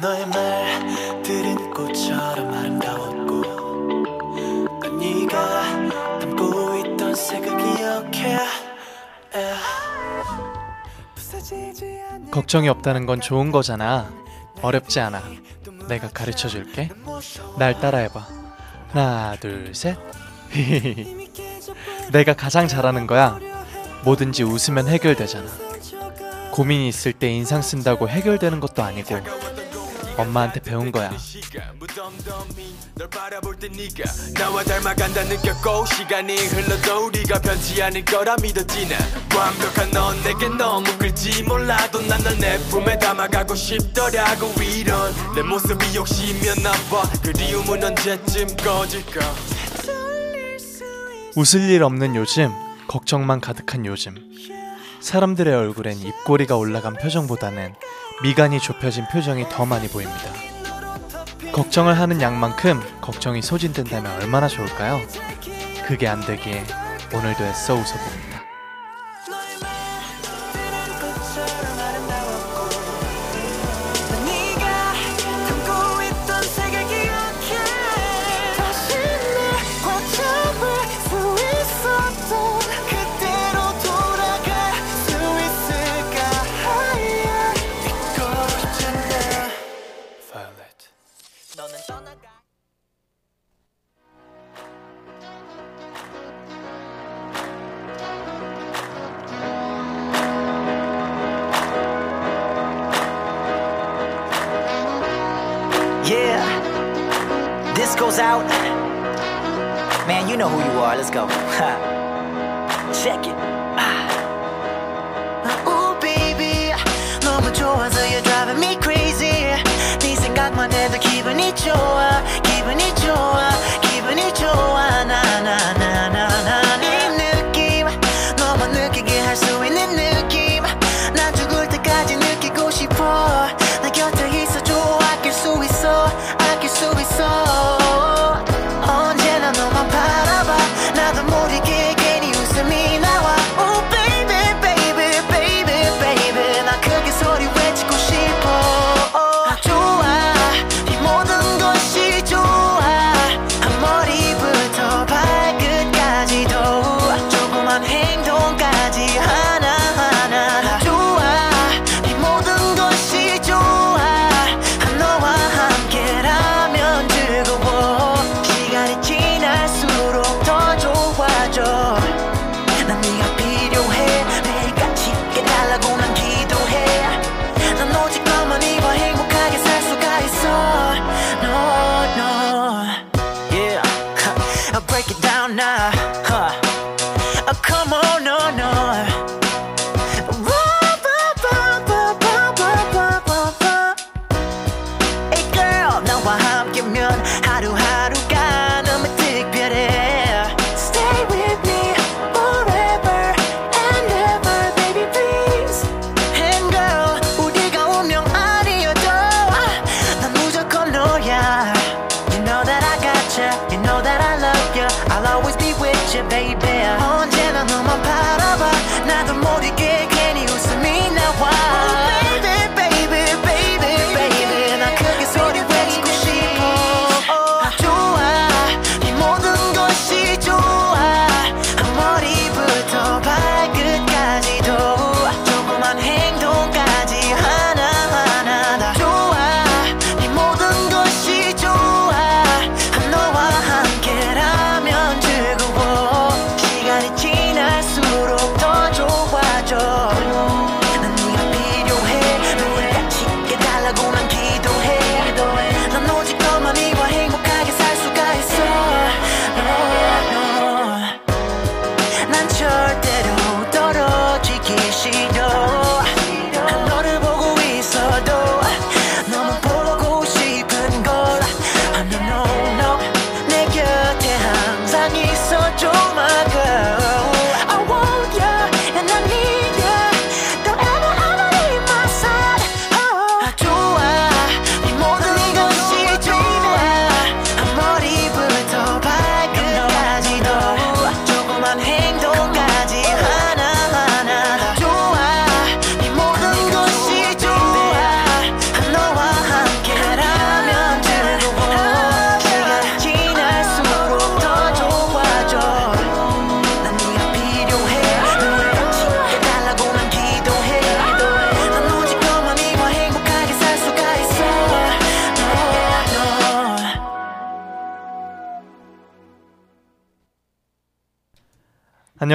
너의 말들은 꽃처럼 아름다웠고 또 네가 담고 있던 색을 기억해. 걱정이 없다는 건 좋은 거잖아. 어렵지 않아. 내가 가르쳐 줄게. 날 따라해봐. 하나 둘셋. 내가 가장 잘하는 거야. 뭐든지 웃으면 해결되잖아. 고민이 있을 때 인상 쓴다고 해결되는 것도 아니고 엄마한테 배운 거야. 웃을 일 없는 요즘, 걱정만 가득한 요즘. 사람들의 얼굴엔 입꼬리가 올라간 표정보다는 미간이 좁혀진 표정이 더 많이 보입니다. 걱정을 하는 양만큼 걱정이 소진된다면 얼마나 좋을까요? 그게 안 되기에 오늘도 애써 웃어봅니다.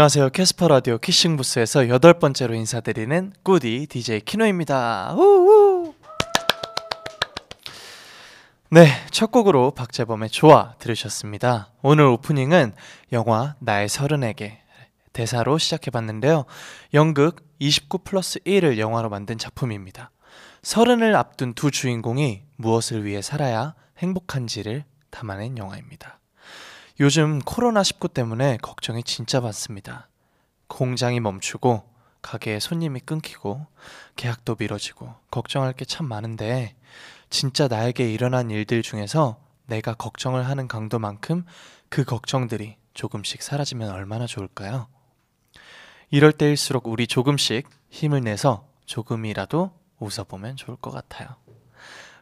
안녕하세요. 캐스퍼 라디오 키싱 부스에서 여덟 번째로 인사드리는 꾸디 DJ 키노입니다. 우우. 네, 첫 곡으로 박재범의 좋아 들으셨습니다. 오늘 오프닝은 영화 나의 서른에게 대사로 시작해봤는데요. 연극 29 플러스 1을 영화로 만든 작품입니다. 서른을 앞둔 두 주인공이 무엇을 위해 살아야 행복한지를 담아낸 영화입니다. 요즘 코로나19 때문에 걱정이 진짜 많습니다. 공장이 멈추고 가게에 손님이 끊기고 계약도 미뤄지고 걱정할 게 참 많은데 진짜 나에게 일어난 일들 중에서 내가 걱정을 하는 강도만큼 그 걱정들이 조금씩 사라지면 얼마나 좋을까요? 이럴 때일수록 우리 조금씩 힘을 내서 조금이라도 웃어보면 좋을 것 같아요.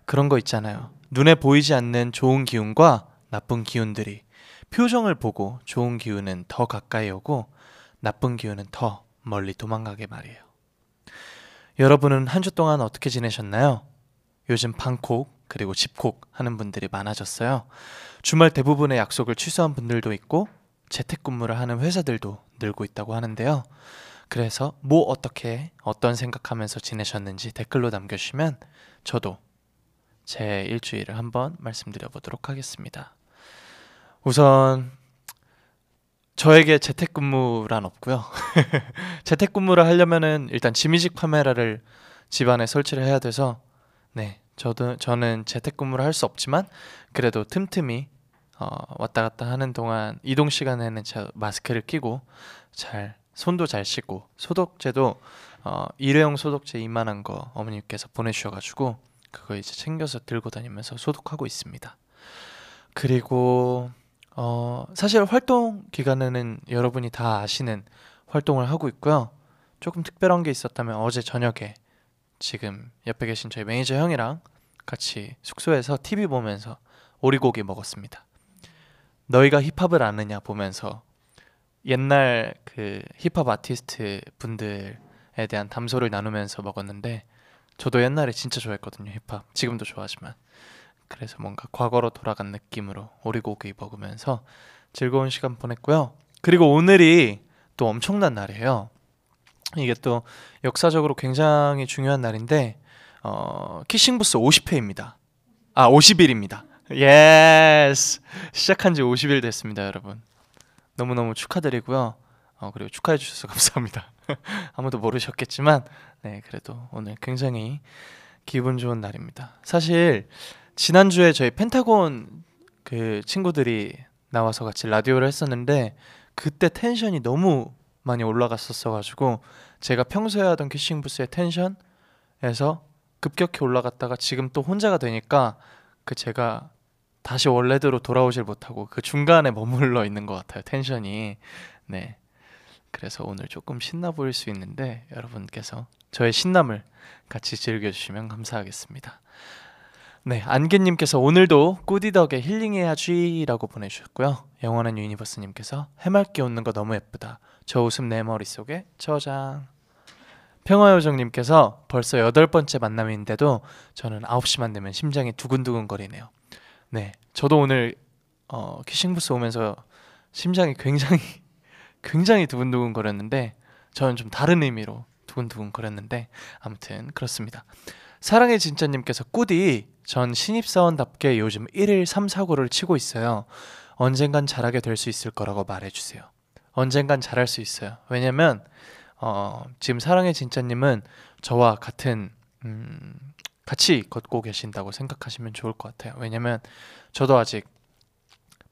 그런 거 있잖아요. 눈에 보이지 않는 좋은 기운과 나쁜 기운들이 표정을 보고 좋은 기운은 더 가까이 오고 나쁜 기운은 더 멀리 도망가게 말이에요. 여러분은 한 주 동안 어떻게 지내셨나요? 요즘 방콕 그리고 집콕 하는 분들이 많아졌어요. 주말 대부분의 약속을 취소한 분들도 있고 재택근무를 하는 회사들도 늘고 있다고 하는데요. 그래서 뭐 어떻게 어떤 생각하면서 지내셨는지 댓글로 남겨주시면 저도 제 일주일을 한번 말씀드려 보도록 하겠습니다. 우선 저에게 재택근무란 없고요. 재택근무를 하려면은 일단 지미식 카메라를 집안에 설치를 해야 돼서 네 저도 저는 재택근무를 할 수 없지만 그래도 틈틈이 어, 왔다 갔다 하는 동안 이동 시간에는 제 마스크를 끼고 잘 손도 잘 씻고 소독제도 어, 일회용 소독제 이만한 거 어머님께서 보내주셔가지고 그거 이제 챙겨서 들고 다니면서 소독하고 있습니다. 그리고 어, 사실 활동 기간에는 여러분이 다 아시는 활동을 하고 있고요. 조금 특별한 게 있었다면 어제 저녁에 지금 옆에 계신 저희 매니저 형이랑 같이 숙소에서 TV 보면서 오리고기 먹었습니다. 너희가 힙합을 아느냐 보면서 옛날 그 힙합 아티스트 분들에 대한 담소를 나누면서 먹었는데 저도 옛날에 진짜 좋아했거든요 힙합 지금도 좋아하지만 그래서 뭔가 과거로 돌아간 느낌으로 오리고기 먹으면서 즐거운 시간 보냈고요. 그리고 오늘이 또 엄청난 날이에요. 이게 또 역사적으로 굉장히 중요한 날인데 어, 키싱부스 50회입니다. 아 50일입니다. Yes! 시작한 지 50일 됐습니다 여러분. 너무너무 축하드리고요. 어, 그리고 축하해 주셔서 감사합니다. 아무도 모르셨겠지만 네 그래도 오늘 굉장히 기분 좋은 날입니다. 사실 지난주에 저희 펜타곤 그 친구들이 나와서 같이 라디오를 했었는데 그때 텐션이 너무 많이 올라갔었어 가지고 제가 평소에 하던 키싱 부스의 텐션에서 급격히 올라갔다가 지금 또 혼자가 되니까 그 제가 다시 원래대로 돌아오질 못하고 그 중간에 머물러 있는 것 같아요 텐션이. 네. 그래서 오늘 조금 신나 보일 수 있는데 여러분께서 저의 신남을 같이 즐겨주시면 감사하겠습니다 네 안개님께서 오늘도 꾸디덕에 힐링해야지라고 보내주셨고요. 영원한 유니버스님께서 해맑게 웃는 거 너무 예쁘다. 저 웃음 내 머릿속에 저장. 평화요정님께서 벌써 여덟 번째 만남인데도 저는 9시만 되면 심장이 두근두근 거리네요. 네, 저도 오늘 어, 키싱부스 오면서 심장이 굉장히 굉장히 두근두근 거렸는데 저는 좀 다른 의미로 두근두근 거렸는데 아무튼 그렇습니다. 사랑의 진짜님께서 꾸디 전 신입사원답게 요즘 1일 3, 4고를 치고 있어요. 언젠간 잘하게 될 수 있을 거라고 말해주세요. 언젠간 잘할 수 있어요. 왜냐면 어, 지금 사랑의 진짜님은 저와 같은 음, 같이 걷고 계신다고 생각하시면 좋을 것 같아요. 왜냐면 저도 아직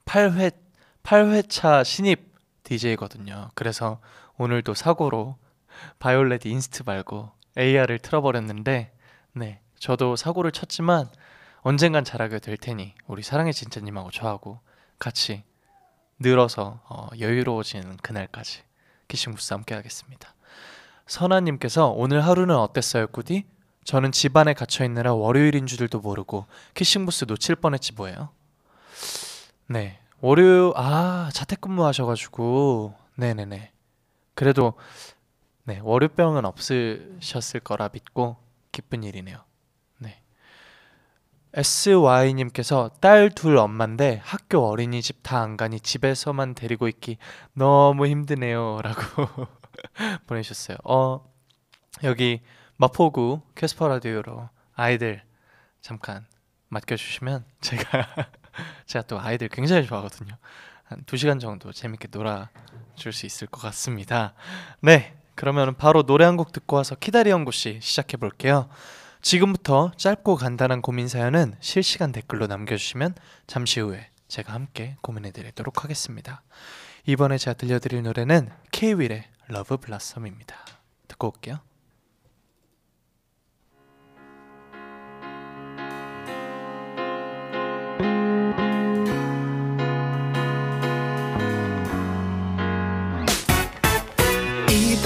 8회 8회차 신입 DJ거든요. 그래서 오늘도 사고로 Violet inst 말고 AR을 틀어버렸는데 네 저도 사고를 쳤지만 언젠간 잘하게 될 테니 우리 사랑의 진짜님하고 저하고 같이 늘어서 어, 여유로워지는 그날까지 키싱부스 함께 하겠습니다. 선아님께서 오늘 하루는 어땠어요, 꾸디? 저는 집안에 갇혀 있느라 월요일인 줄도 모르고 키싱부스 놓칠 뻔했지 뭐예요. 네, 월요 아 자택근무 하셔가지고 네네네. 그래도 네 월요병은 없으셨을 거라 믿고 기쁜 일이네요. 네. SY님께서 딸 둘 엄마인데 학교 어린이집 다 안 가니 집에서만 데리고 있기 너무 힘드네요. 라고 보내주셨어요. 어, 여기 마포구 캐스퍼 라디오로 아이들 잠깐 맡겨주시면 제가, 제가 또 아이들 굉장히 좋아하거든요. 한두 시간 정도 재밌게 놀아줄 수 있을 것 같습니다. 네. 그러면 바로 노래 한 곡 듣고 와서 키다리 연구 씨 시작해 볼게요. 지금부터 짧고 간단한 고민 사연은 실시간 댓글로 남겨주시면 잠시 후에 제가 함께 고민해 드리도록 하겠습니다. 이번에 제가 들려드릴 노래는 K-윌의 Love Blossom입니다. 듣고 올게요.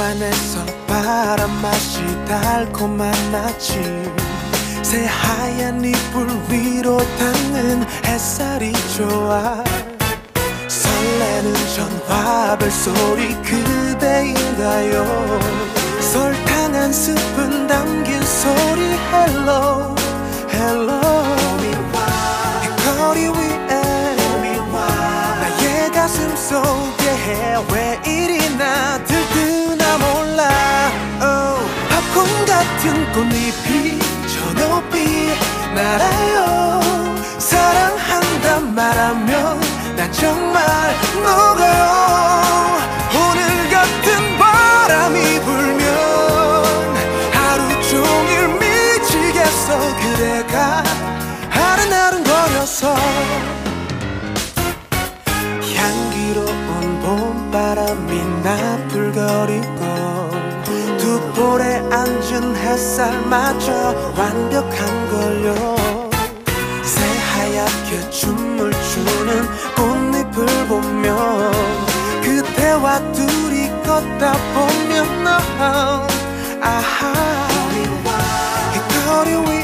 안에서 바람 맛이 달콤한 아침. 새하얀 이불 위로 닿는 햇살이 좋아. 설레는 전화벨 소리 그대인가요? 설탕 한 스푼 담긴 소리 hello hello 거리 위에 나의 가슴 속에 왜 이리 나 들 같은 꽃잎이 저 높이 날아요. 사랑한단 말하면 난 정말 녹아요. 오늘 같은 바람이 불면 하루 종일 미치겠어. 그대가 아른아른 거려서 향기로운 봄바람이 나풀거리고 두 볼에 앉은 햇살마저 완벽한 걸요. 새하얗게 춤을 추는 꽃잎을 보며 그대와 둘이 걷다 보면 너 아하. 이 거리 위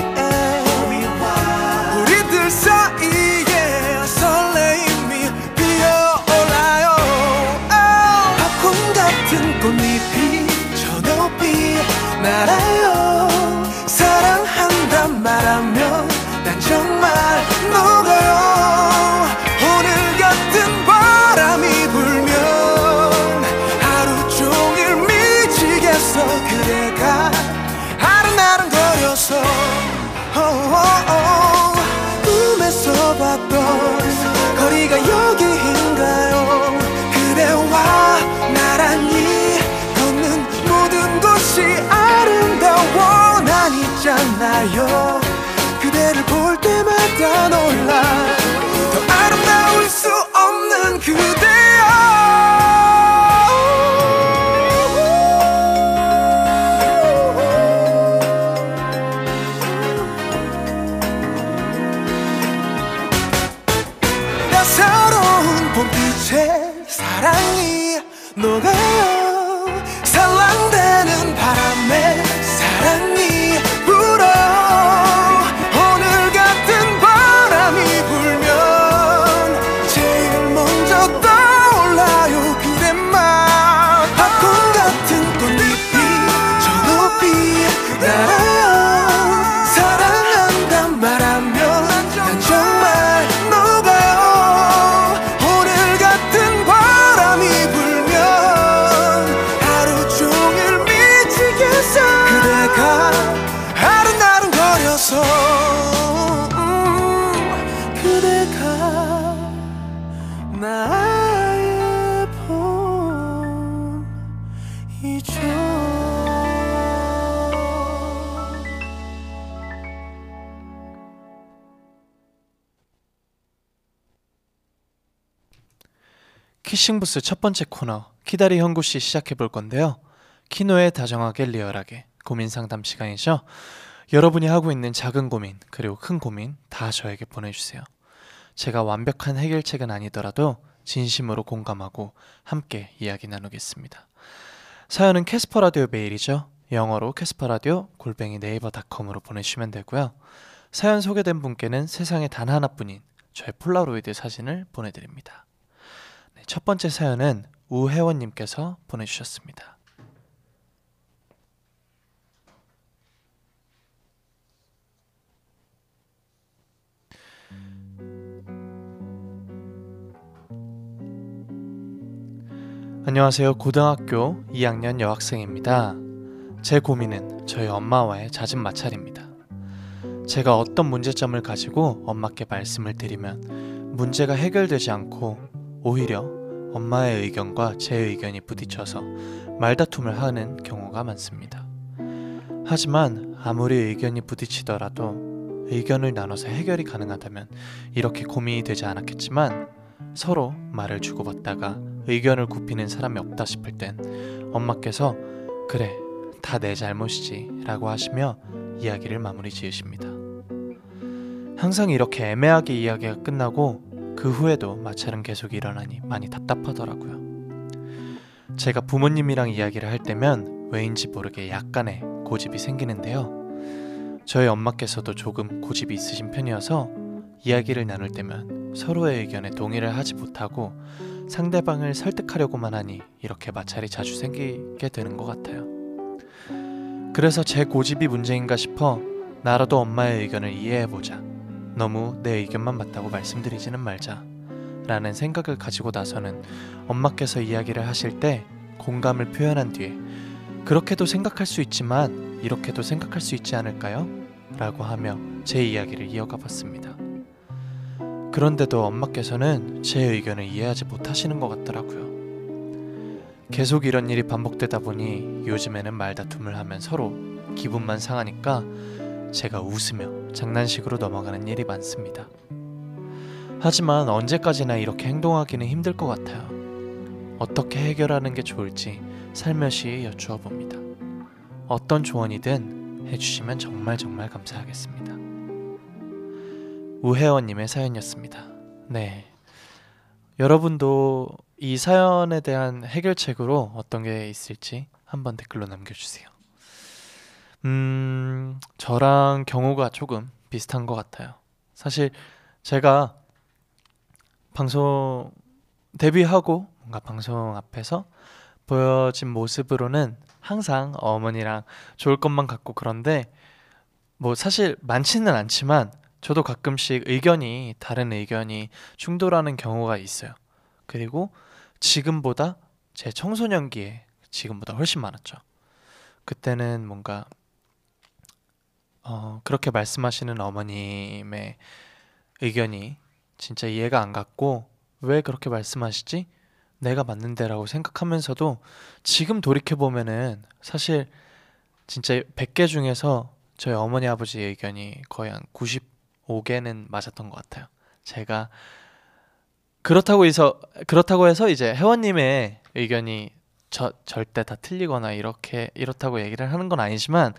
키싱 부스 첫 번째 코너 키다리 형구 씨 시작해 볼 건데요. 키노의 다정하게 리얼하게 고민 상담 시간이죠. 여러분이 하고 있는 작은 고민 그리고 큰 고민 다 저에게 보내주세요. 제가 완벽한 해결책은 아니더라도 진심으로 공감하고 함께 이야기 나누겠습니다. 사연은 캐스퍼 라디오 메일이죠. 영어로 캐스퍼 라디오 골뱅이 네이버닷컴으로 보내주시면 되고요. 사연 소개된 분께는 세상에 단 하나뿐인 저의 폴라로이드 사진을 보내드립니다. 첫 번째 사연은 우혜원님께서 보내주셨습니다. 안녕하세요. 고등학교 2학년 여학생입니다. 제 고민은 저희 엄마와의 잦은 마찰입니다. 제가 어떤 문제점을 가지고 엄마께 말씀을 드리면 문제가 해결되지 않고 오히려 엄마의 의견과 제 의견이 부딪혀서 말다툼을 하는 경우가 많습니다. 하지만 아무리 의견이 부딪히더라도 의견을 나눠서 해결이 가능하다면 이렇게 고민이 되지 않았겠지만 서로 말을 주고받다가 의견을 굽히는 사람이 없다 싶을 땐 엄마께서 그래 다 내 잘못이지 라고 하시며 이야기를 마무리 지으십니다. 항상 이렇게 애매하게 이야기가 끝나고 그 후에도 마찰은 계속 일어나니 많이 답답하더라고요. 제가 부모님이랑 이야기를 할 때면 왜인지 모르게 약간의 고집이 생기는데요. 저희 엄마께서도 조금 고집이 있으신 편이어서 이야기를 나눌 때면 서로의 의견에 동의를 하지 못하고 상대방을 설득하려고만 하니 이렇게 마찰이 자주 생기게 되는 것 같아요. 그래서 제 고집이 문제인가 싶어 나라도 엄마의 의견을 이해해보자. 너무 내 의견만 맞다고 말씀드리지는 말자. 라는 생각을 가지고 나서는 엄마께서 이야기를 하실 때 공감을 표현한 뒤에 그렇게도 생각할 수 있지만 이렇게도 생각할 수 있지 않을까요? 라고 하며 제 이야기를 이어가 봤습니다. 그런데도 엄마께서는 제 의견을 이해하지 못하시는 것 같더라고요. 계속 이런 일이 반복되다 보니 요즘에는 말다툼을 하면 서로 기분만 상하니까 제가 웃으며 장난식으로 넘어가는 일이 많습니다. 하지만 언제까지나 이렇게 행동하기는 힘들 것 같아요. 어떻게 해결하는 게 좋을지 살며시 여쭈어 봅니다. 어떤 조언이든 해주시면 정말 정말 감사하겠습니다. 우혜원님의 사연이었습니다. 네. 여러분도 이 사연에 대한 해결책으로 어떤 게 있을지 한번 댓글로 남겨주세요. 음, 저랑 경우가 조금 비슷한 것 같아요. 사실 제가 방송 데뷔하고 뭔가 방송 앞에서 보여진 모습으로는 항상 어머니랑 좋을 것만 같고 그런데 뭐 사실 많지는 않지만 저도 가끔씩 의견이 다른 의견이 충돌하는 경우가 있어요. 그리고 지금보다 제 청소년기에 지금보다 훨씬 많았죠. 그때는 뭔가 어, 그렇게 말씀하시는 어머님의 의견이 진짜 이해가 안 갔고 왜 그렇게 말씀하시지? 내가 맞는데라고 생각하면서도 지금 돌이켜 보면은 사실 진짜 100개 중에서 저희 어머니 아버지의 의견이 거의 한 95개는 맞았던 것 같아요. 제가 그렇다고 해서 그렇다고 해서 이제 회원님의 의견이 저, 절대 다 틀리거나 이렇게 이렇다고 얘기를 하는 건 아니지만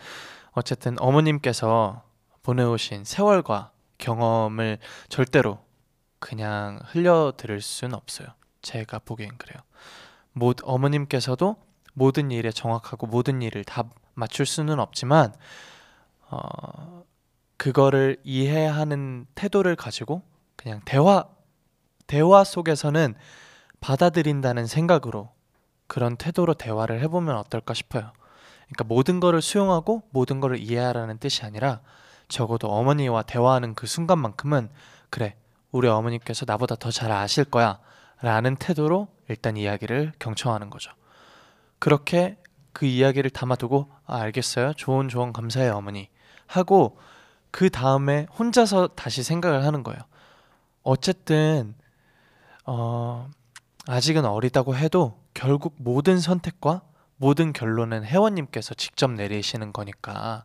어쨌든 어머님께서 보내오신 세월과 경험을 절대로 그냥 흘려 들을 수는 없어요. 제가 보기엔 그래요. 모, 어머님께서도 모든 일에 정확하고 모든 일을 다 맞출 수는 없지만 어, 그거를 이해하는 태도를 가지고 그냥 대화 대화 속에서는 받아들인다는 생각으로 그런 태도로 대화를 해보면 어떨까 싶어요. 그러니까 모든 거를 수용하고 모든 거를 이해하라는 뜻이 아니라 적어도 어머니와 대화하는 그 순간만큼은 그래 우리 어머니께서 나보다 더 잘 아실 거야 라는 태도로 일단 이야기를 경청하는 거죠. 그렇게 그 이야기를 담아두고 아, 알겠어요 좋은 조언 감사해요 어머니 하고 그 다음에 혼자서 다시 생각을 하는 거예요. 어쨌든 어, 아직은 어리다고 해도 결국 모든 선택과 모든 결론은 회원님께서 직접 내리시는 거니까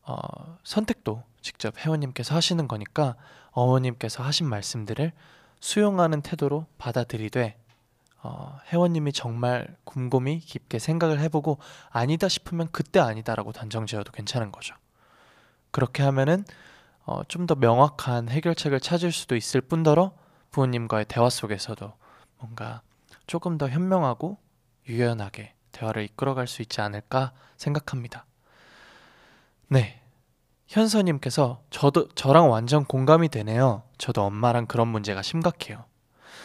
어, 선택도 직접 회원님께서 하시는 거니까 어머님께서 하신 말씀들을 수용하는 태도로 받아들이되 어, 회원님이 정말 곰곰이 깊게 생각을 해보고 아니다 싶으면 그때 아니다라고 단정 지어도 괜찮은 거죠. 그렇게 하면은 어, 좀 더 명확한 해결책을 찾을 수도 있을 뿐더러 부모님과의 대화 속에서도 뭔가 조금 더 현명하고 유연하게 대화를 이끌어갈 수 있지 않을까 생각합니다. 네. 현서님께서 저도 저랑 완전 공감이 되네요. 저도 엄마랑 그런 문제가 심각해요.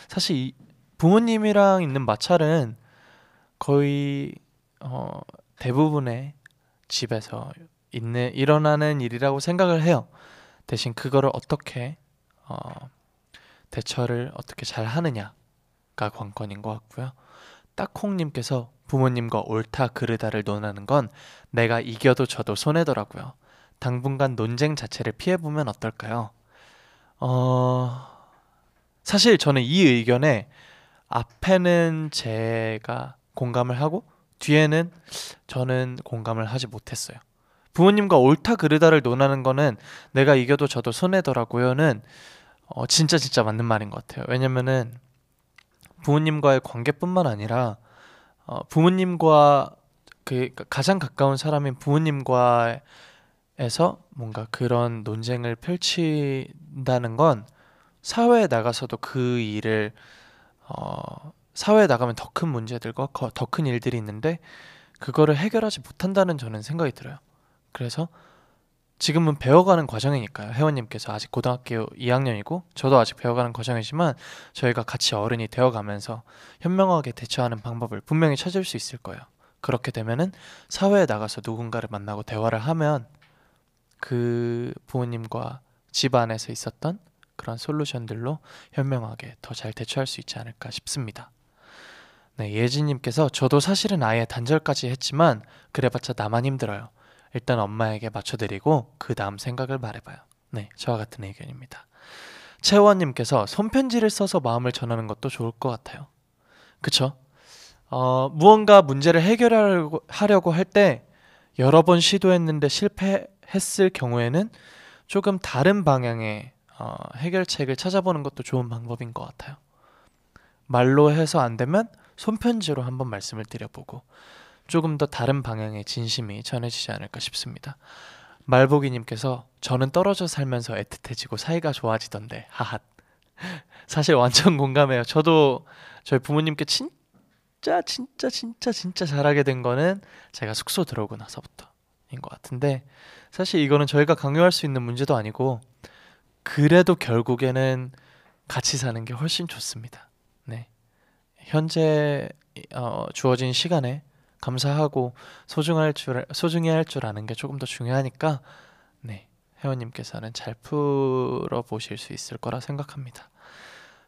사실 이 부모님이랑 있는 마찰은 거의 어, 대부분의 집에서 있는 일어나는 일이라고 생각을 해요. 대신 그거를 어떻게 어, 대처를 어떻게 잘 하느냐 관건인 것 같고요. 딱콩님께서 부모님과 옳다 그르다를 논하는 건 내가 이겨도 져도 손해더라고요. 당분간 논쟁 자체를 피해보면 어떨까요? 어, 사실 저는 이 의견에 앞에는 제가 공감을 하고 뒤에는 저는 공감을 하지 못했어요. 부모님과 옳다 그르다를 논하는 거는 내가 이겨도 저도 손해더라고요는 어, 진짜 진짜 맞는 말인 것 같아요. 왜냐면은 부모님과의 관계뿐만 아니라 어, 부모님과 그 가장 가까운 사람인 부모님과에서 뭔가 그런 논쟁을 펼친다는 건 사회에 나가서도 그 일을 어, 사회에 나가면 더 큰 문제들과 더 큰 일들이 있는데 그거를 해결하지 못한다는 저는 생각이 들어요. 그래서 지금은 배워가는 과정이니까요. 회원님께서 아직 고등학교 2학년이고 저도 아직 배워가는 과정이지만 저희가 같이 어른이 되어가면서 현명하게 대처하는 방법을 분명히 찾을 수 있을 거예요. 그렇게 되면은 사회에 나가서 누군가를 만나고 대화를 하면 그 부모님과 집안에서 있었던 그런 솔루션들로 현명하게 더 잘 대처할 수 있지 않을까 싶습니다. 네, 예진님께서 저도 사실은 아예 단절까지 했지만 그래봤자 나만 힘들어요. 일단 엄마에게 맞춰드리고 그 다음 생각을 말해봐요. 네, 저와 같은 의견입니다. 채원님께서 손편지를 써서 마음을 전하는 것도 좋을 것 같아요. 그쵸? 어, 무언가 문제를 해결하려고 할 때 여러 번 시도했는데 실패했을 경우에는 조금 다른 방향의 어, 해결책을 찾아보는 것도 좋은 방법인 것 같아요. 말로 해서 안 되면 손편지로 한번 말씀을 드려보고 조금 더 다른 방향의 진심이 전해지지 않을까 싶습니다. 말보기님께서 저는 떨어져 살면서 애틋해지고 사이가 좋아지던데 하핫 사실 완전 공감해요. 저도 저희 부모님께 진짜 진짜 진짜 진짜 잘하게 된 거는 제가 숙소 들어오고 나서부터인 것 같은데 사실 이거는 저희가 강요할 수 있는 문제도 아니고 그래도 결국에는 같이 사는 게 훨씬 좋습니다. 네. 현재 어, 주어진 시간에 감사하고 소중할 줄 소중히 할 줄 아는 게 조금 더 중요하니까 네 회원님께서는 잘 풀어 보실 수 있을 거라 생각합니다.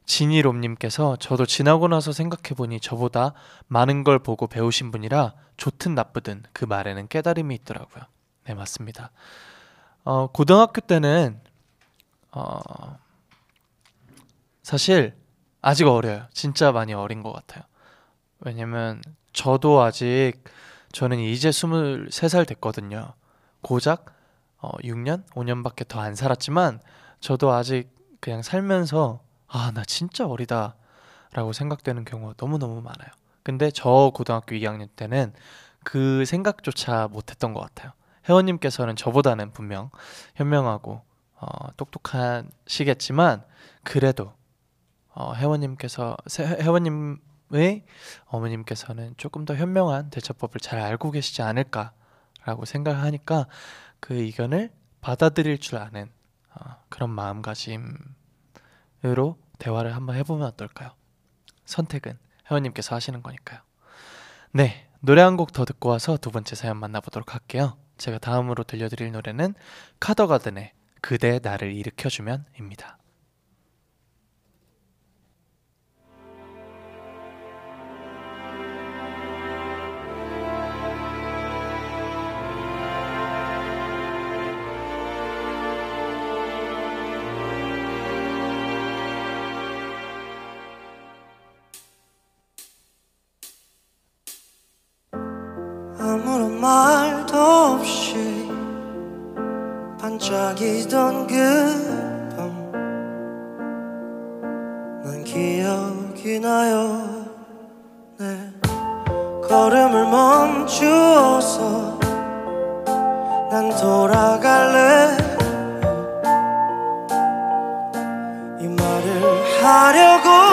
진이롬님께서 저도 지나고 나서 생각해 보니 저보다 많은 걸 보고 배우신 분이라 좋든 나쁘든 그 말에는 깨달음이 있더라고요. 네 맞습니다. 어, 고등학교 때는 어, 사실 아직 어려요. 진짜 많이 어린 것 같아요. 왜냐면 저도 아직 저는 이제 23살 됐거든요. 고작 어, 6년, 5년밖에 더 안 살았지만 저도 아직 그냥 살면서 아, 나 진짜 어리다 라고 생각되는 경우가 너무너무 많아요. 근데 저 고등학교 2학년 때는 그 생각조차 못했던 것 같아요. 회원님께서는 저보다는 분명 현명하고 어, 똑똑하시겠지만 그래도 어, 회원님께서 회원님 왜 어머님께서는 조금 더 현명한 대처법을 잘 알고 계시지 않을까라고 생각하니까 그 의견을 받아들일 줄 아는 어, 그런 마음가짐으로 대화를 한번 해보면 어떨까요? 선택은 회원님께서 하시는 거니까요. 네, 노래 한 곡 더 듣고 와서 두 번째 사연 만나보도록 할게요. 제가 다음으로 들려드릴 노래는 카더가든의 그대 나를 일으켜주면입니다. 반짝이던 그 밤. 난 기억이 나요. 내 걸음을 멈추어서 난 돌아갈래. 이 말을 하려고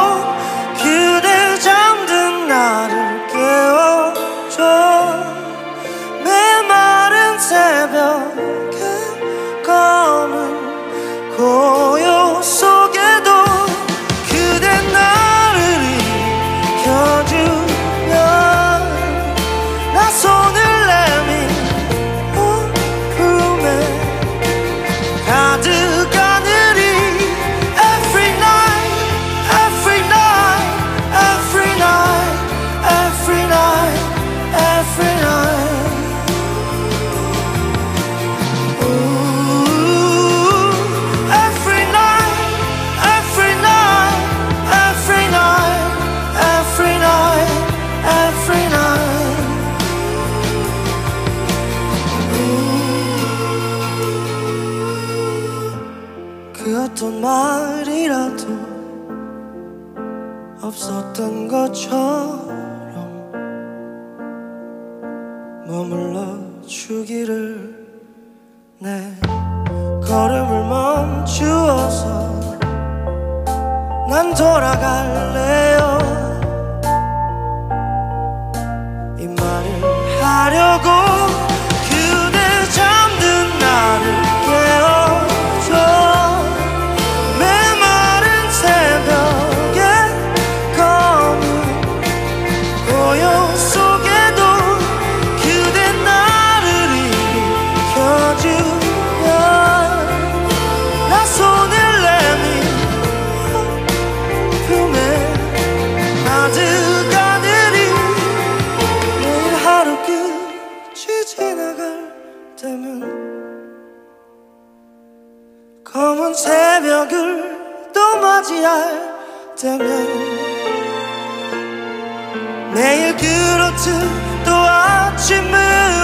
내일 그렇듯 또 아침은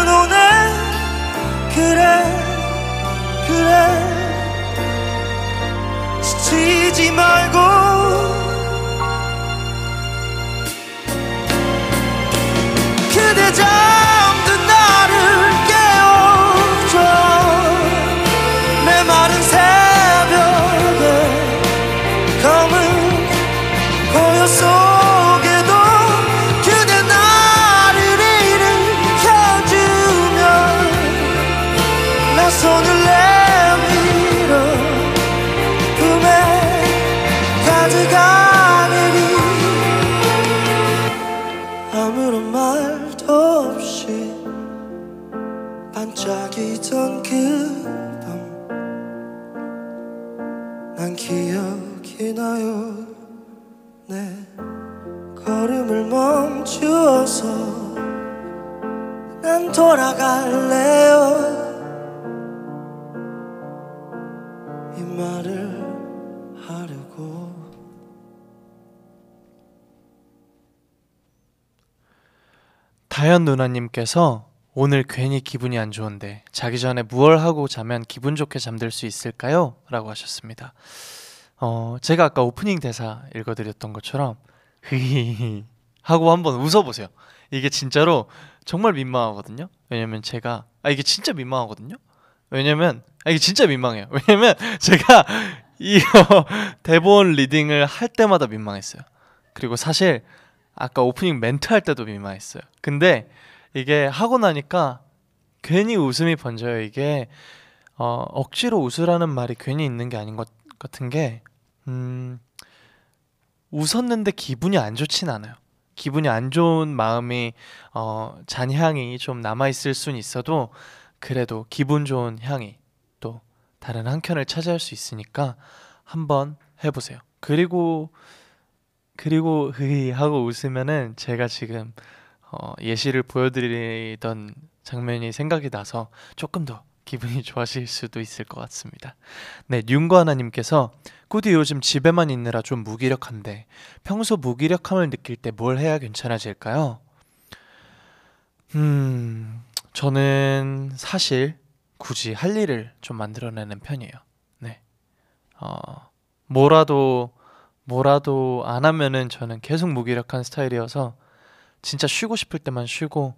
오네. 그래 그래. 지치지 말고 다현 누나님께서 오늘 괜히 기분이 안 좋은데 자기 전에 무얼 하고 자면 기분 좋게 잠들 수 있을까요? 라고 하셨습니다. 어, 제가 아까 오프닝 대사 읽어드렸던 것처럼 흐히히 하고 한번 웃어보세요. 이게 진짜로 정말 민망하거든요. 왜냐면 제가 아 이게 진짜 민망하거든요. 왜냐면 아 이게 진짜 민망해요. 왜냐면 제가 이 대본 리딩을 할 때마다 민망했어요. 그리고 사실 아까 오프닝 멘트 할 때도 민망했어요. 근데 이게 하고 나니까 괜히 웃음이 번져요. 이게 어, 억지로 웃으라는 말이 괜히 있는 게 아닌 것 같은 게 음, 웃었는데 기분이 안 좋진 않아요. 기분이 안 좋은 마음이 어, 잔향이 좀 남아 있을 순 있어도 그래도 기분 좋은 향이 또 다른 한 켠을 차지할 수 있으니까 한번 해보세요. 그리고 그리고 흐이 하고 웃으면은 제가 지금 어, 예시를 보여드리던 장면이 생각이 나서 조금 더 기분이 좋아질 수도 있을 것 같습니다. 네, 윤과하나님께서 꾸디 요즘 집에만 있느라 좀 무기력한데 평소 무기력함을 느낄 때 뭘 해야 괜찮아질까요? 음, 저는 사실 굳이 할 일을 좀 만들어내는 편이에요. 네, 어, 뭐라도 뭐라도 안 하면은 저는 계속 무기력한 스타일이어서 진짜 쉬고 싶을 때만 쉬고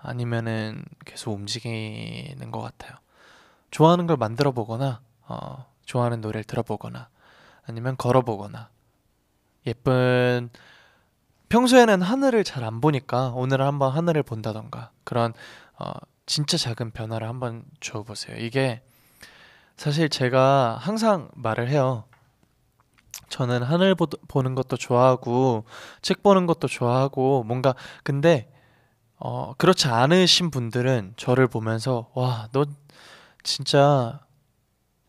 아니면은 계속 움직이는 것 같아요. 좋아하는 걸 만들어 보거나 어, 좋아하는 노래를 들어보거나 아니면 걸어보거나 예쁜 평소에는 하늘을 잘 안 보니까 오늘 한번 하늘을 본다던가 그런 어, 진짜 작은 변화를 한번 줘보세요. 이게 사실 제가 항상 말을 해요. 저는 하늘 보, 보는 것도 좋아하고 책 보는 것도 좋아하고 뭔가 근데 어, 그렇지 않으신 분들은 저를 보면서 와, 너 진짜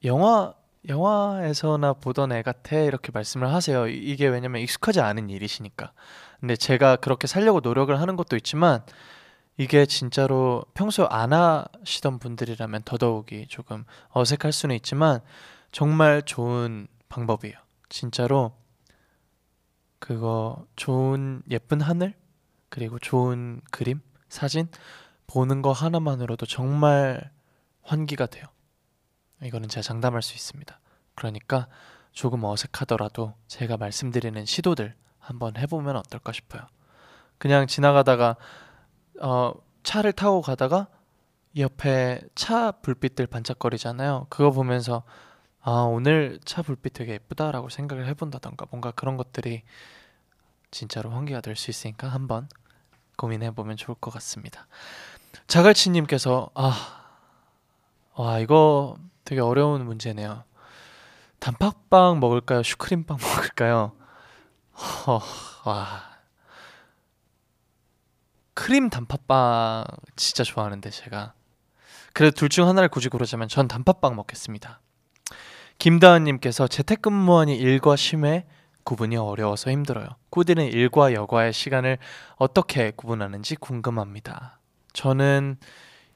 영화 영화에서나 보던 애 같아 이렇게 말씀을 하세요. 이- 이게 왜냐면 익숙하지 않은 일이시니까. 근데 제가 그렇게 살려고 노력을 하는 것도 있지만 이게 진짜로 평소 안 하시던 분들이라면 더더욱이 조금 어색할 수는 있지만 정말 좋은 방법이에요. 진짜로 그거 좋은 예쁜 하늘 그리고 좋은 그림 사진 보는 거 하나만으로도 정말 환기가 돼요. 이거는 제가 장담할 수 있습니다. 그러니까 조금 어색하더라도 제가 말씀드리는 시도들 한번 해보면 어떨까 싶어요. 그냥 지나가다가 어, 차를 타고 가다가 옆에 차 불빛들 반짝거리잖아요. 그거 보면서 아 오늘 차 불빛 되게 예쁘다라고 생각을 해본다던가 뭔가 그런 것들이 진짜로 환기가 될 수 있으니까 한번 고민해 보면 좋을 것 같습니다. 자갈치님께서 아, 와 이거 되게 어려운 문제네요. 단팥빵 먹을까요? 슈크림빵 먹을까요? 허, 와 크림 단팥빵 진짜 좋아하는데 제가 그래도 둘 중 하나를 굳이 고르자면 전 단팥빵 먹겠습니다. 김다은님께서 재택근무하니 일과 쉼의 구분이 어려워서 힘들어요. 꾸디는 일과 여과의 시간을 어떻게 구분하는지 궁금합니다. 저는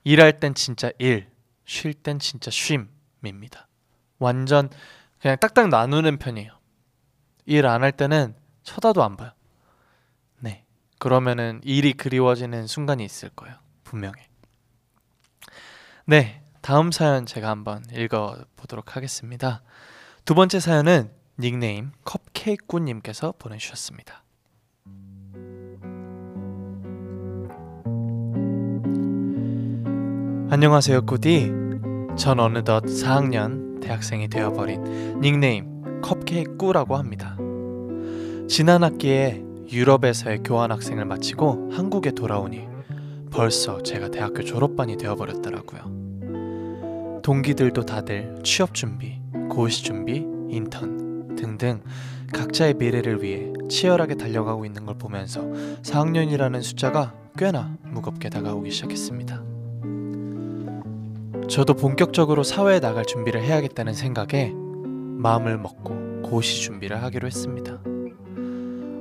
일할 땐 진짜 일, 쉴 땐 진짜 쉼입니다. 완전 그냥 딱딱 나누는 편이에요. 일 안 할 때는 쳐다도 안 봐요. 네. 그러면은 일이 그리워지는 순간이 있을 거예요. 분명히. 네. 다음 사연 제가 한번 읽어 보도록 하겠습니다. 두 번째 사연은 닉네임 컵케이크님께서 보내주셨습니다. 안녕하세요, 꾸디. 전 어느덧 4학년 대학생이 되어버린 닉네임 컵케이크라고 합니다. 지난 학기에 유럽에서의 교환학생을 마치고 한국에 돌아오니 벌써 제가 대학교 졸업반이 되어버렸더라고요. 동기들도 다들 취업 준비, 고시 준비, 인턴 등등 각자의 미래를 위해 치열하게 달려가고 있는 걸 보면서 4학년이라는 숫자가 꽤나 무겁게 다가오기 시작했습니다. 저도 본격적으로 사회에 나갈 준비를 해야겠다는 생각에 마음을 먹고 고시 준비를 하기로 했습니다.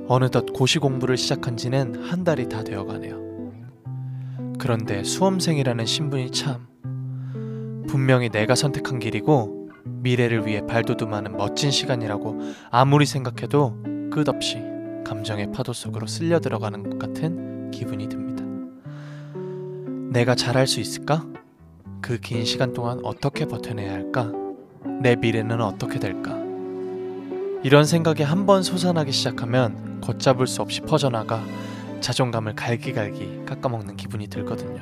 어느덧 고시 공부를 시작한 지는 한 달이 다 되어 가네요. 그런데 수험생이라는 신분이 참 분명히 내가 선택한 길이고 미래를 위해 발돋움하는 멋진 시간이라고 아무리 생각해도 끝없이 감정의 파도 속으로 쓸려 들어가는 것 같은 기분이 듭니다. 내가 잘할 수 있을까? 그 긴 시간 동안 어떻게 버텨내야 할까? 내 미래는 어떻게 될까? 이런 생각이 한 번 솟아나기 시작하면 걷잡을 수 없이 퍼져나가 자존감을 갈기갈기 깎아먹는 기분이 들거든요.